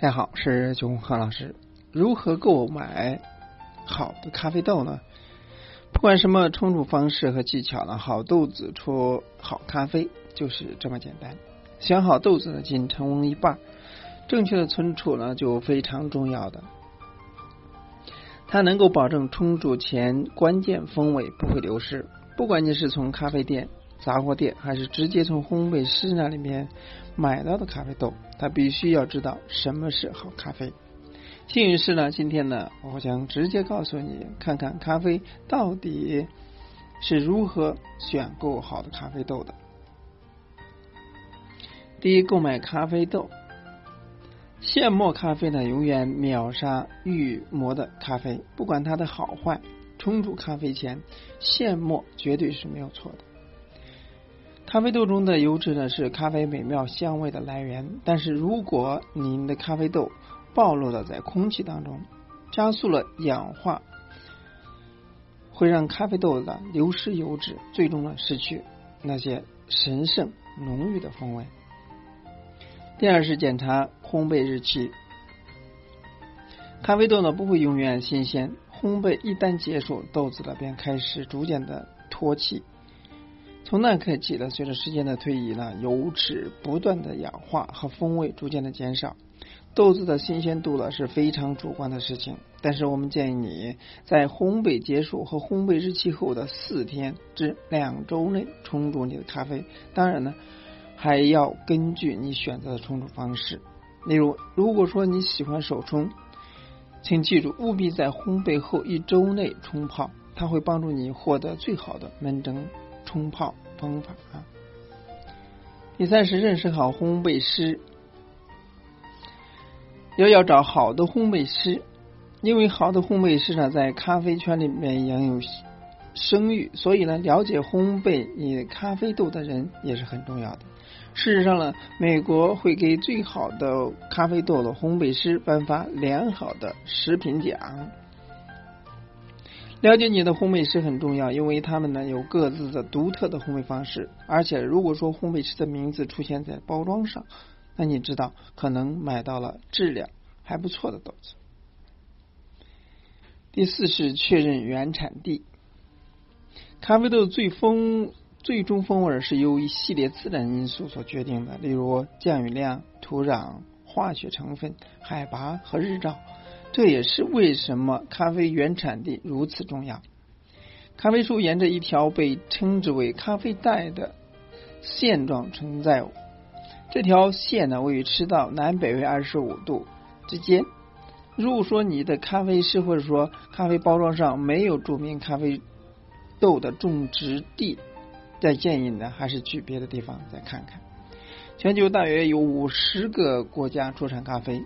大家好，是九红何老师。如何购买好的咖啡豆呢？不管什么冲煮方式和技巧呢，好豆子出好咖啡就是这么简单。选好豆子呢，仅成功一半。正确的存储呢，就非常重要的。它能够保证冲煮前关键风味不会流失。不管你是从咖啡店。杂货店还是直接从烘焙师那里面买到的咖啡豆，他必须要知道什么是好咖啡。幸运是呢，今天呢，我将直接告诉你，看看咖啡到底是如何选购好的咖啡豆的。第一，购买咖啡豆，现磨咖啡呢，永远秒杀预磨的咖啡，不管它的好坏。冲煮咖啡前，现磨绝对是没有错的。咖啡豆中的油脂呢，是咖啡美妙香味的来源。但是如果您的咖啡豆暴露了在空气当中，加速了氧化，会让咖啡豆的流失油脂，最终呢失去那些神圣浓郁的风味。第二是检查烘焙日期，咖啡豆呢不会永远新鲜，烘焙一旦结束，豆子呢便开始逐渐的脱气。从那刻起呢，随着时间的推移呢，油脂不断的氧化和风味逐渐的减少。豆子的新鲜度呢是非常主观的事情，但是我们建议你在烘焙结束和烘焙日期后的四天至两周内冲煮你的咖啡。当然呢，还要根据你选择的冲煮方式。例如，如果说你喜欢手冲，请记住务必在烘焙后一周内冲泡，它会帮助你获得最好的闷蒸。冲泡方法。第三是认识好烘焙师，又要找好的烘焙师，因为好的烘焙师呢，在咖啡圈里面享有声誉，所以呢，了解烘焙你咖啡豆的人也是很重要的。事实上呢，美国会给最好的咖啡豆的烘焙师颁发良好的食品奖。了解你的烘焙师很重要，因为他们呢有各自的独特的烘焙方式。而且，如果说烘焙师的名字出现在包装上，那你知道可能买到了质量还不错的豆子。第四是确认原产地。咖啡豆最风最终风味是由一系列自然因素所决定的，例如降雨量、土壤、化学成分、海拔和日照。这也是为什么咖啡原产地如此重要。咖啡树沿着一条被称之为咖啡带的线状存在，这条线呢位于赤道南北纬二十五度之间。如果说你的咖啡师或者说咖啡包装上没有注明咖啡豆的种植地，再建议你呢还是去别的地方再看看。全球大约有五十个国家出产咖啡。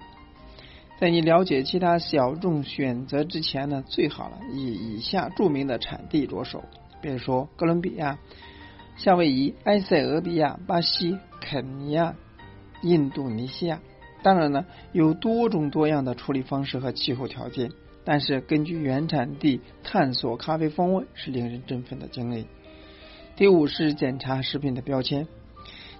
在你了解其他小众选择之前呢，最好了以以下著名的产地着手，比如说哥伦比亚、夏威夷、埃塞俄比亚、巴西、肯尼亚、印度尼西亚。当然呢，有多种多样的处理方式和气候条件，但是根据原产地探索咖啡风味是令人振奋的经历。第五是检查食品的标签，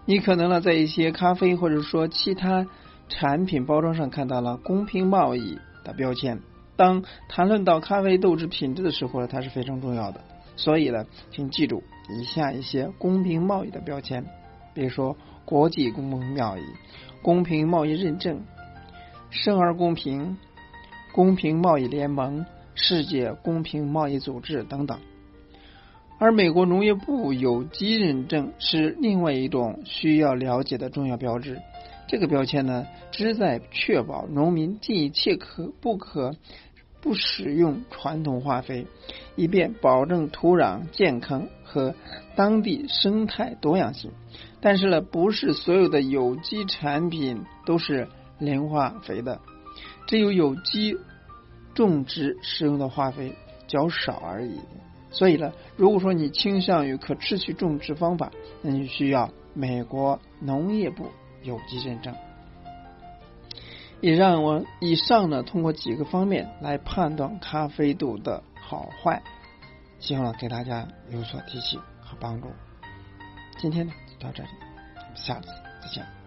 你可能呢在一些咖啡或者说其他。产品包装上看到了公平贸易的标签。当谈论到咖啡豆质品质的时候呢，它是非常重要的。所以呢，请记住以下一些公平贸易的标签，比如说国际公平贸易、公平贸易认证、生而公平、公平贸易联盟、世界公平贸易组织等等。而美国农业部有机认证是另外一种需要了解的重要标志。这个标签呢，旨在确保农民尽一切可不可不使用传统化肥，以便保证土壤健康和当地生态多样性。但是呢，不是所有的有机产品都是零化肥的，只有有机种植使用的化肥较少而已。所以呢，如果说你倾向于可持续种植方法，那你需要美国农业部。有机认证，也让我以上呢通过几个方面来判断咖啡豆的好坏，希望给大家有所提醒和帮助。今天呢就到这里，下次再见。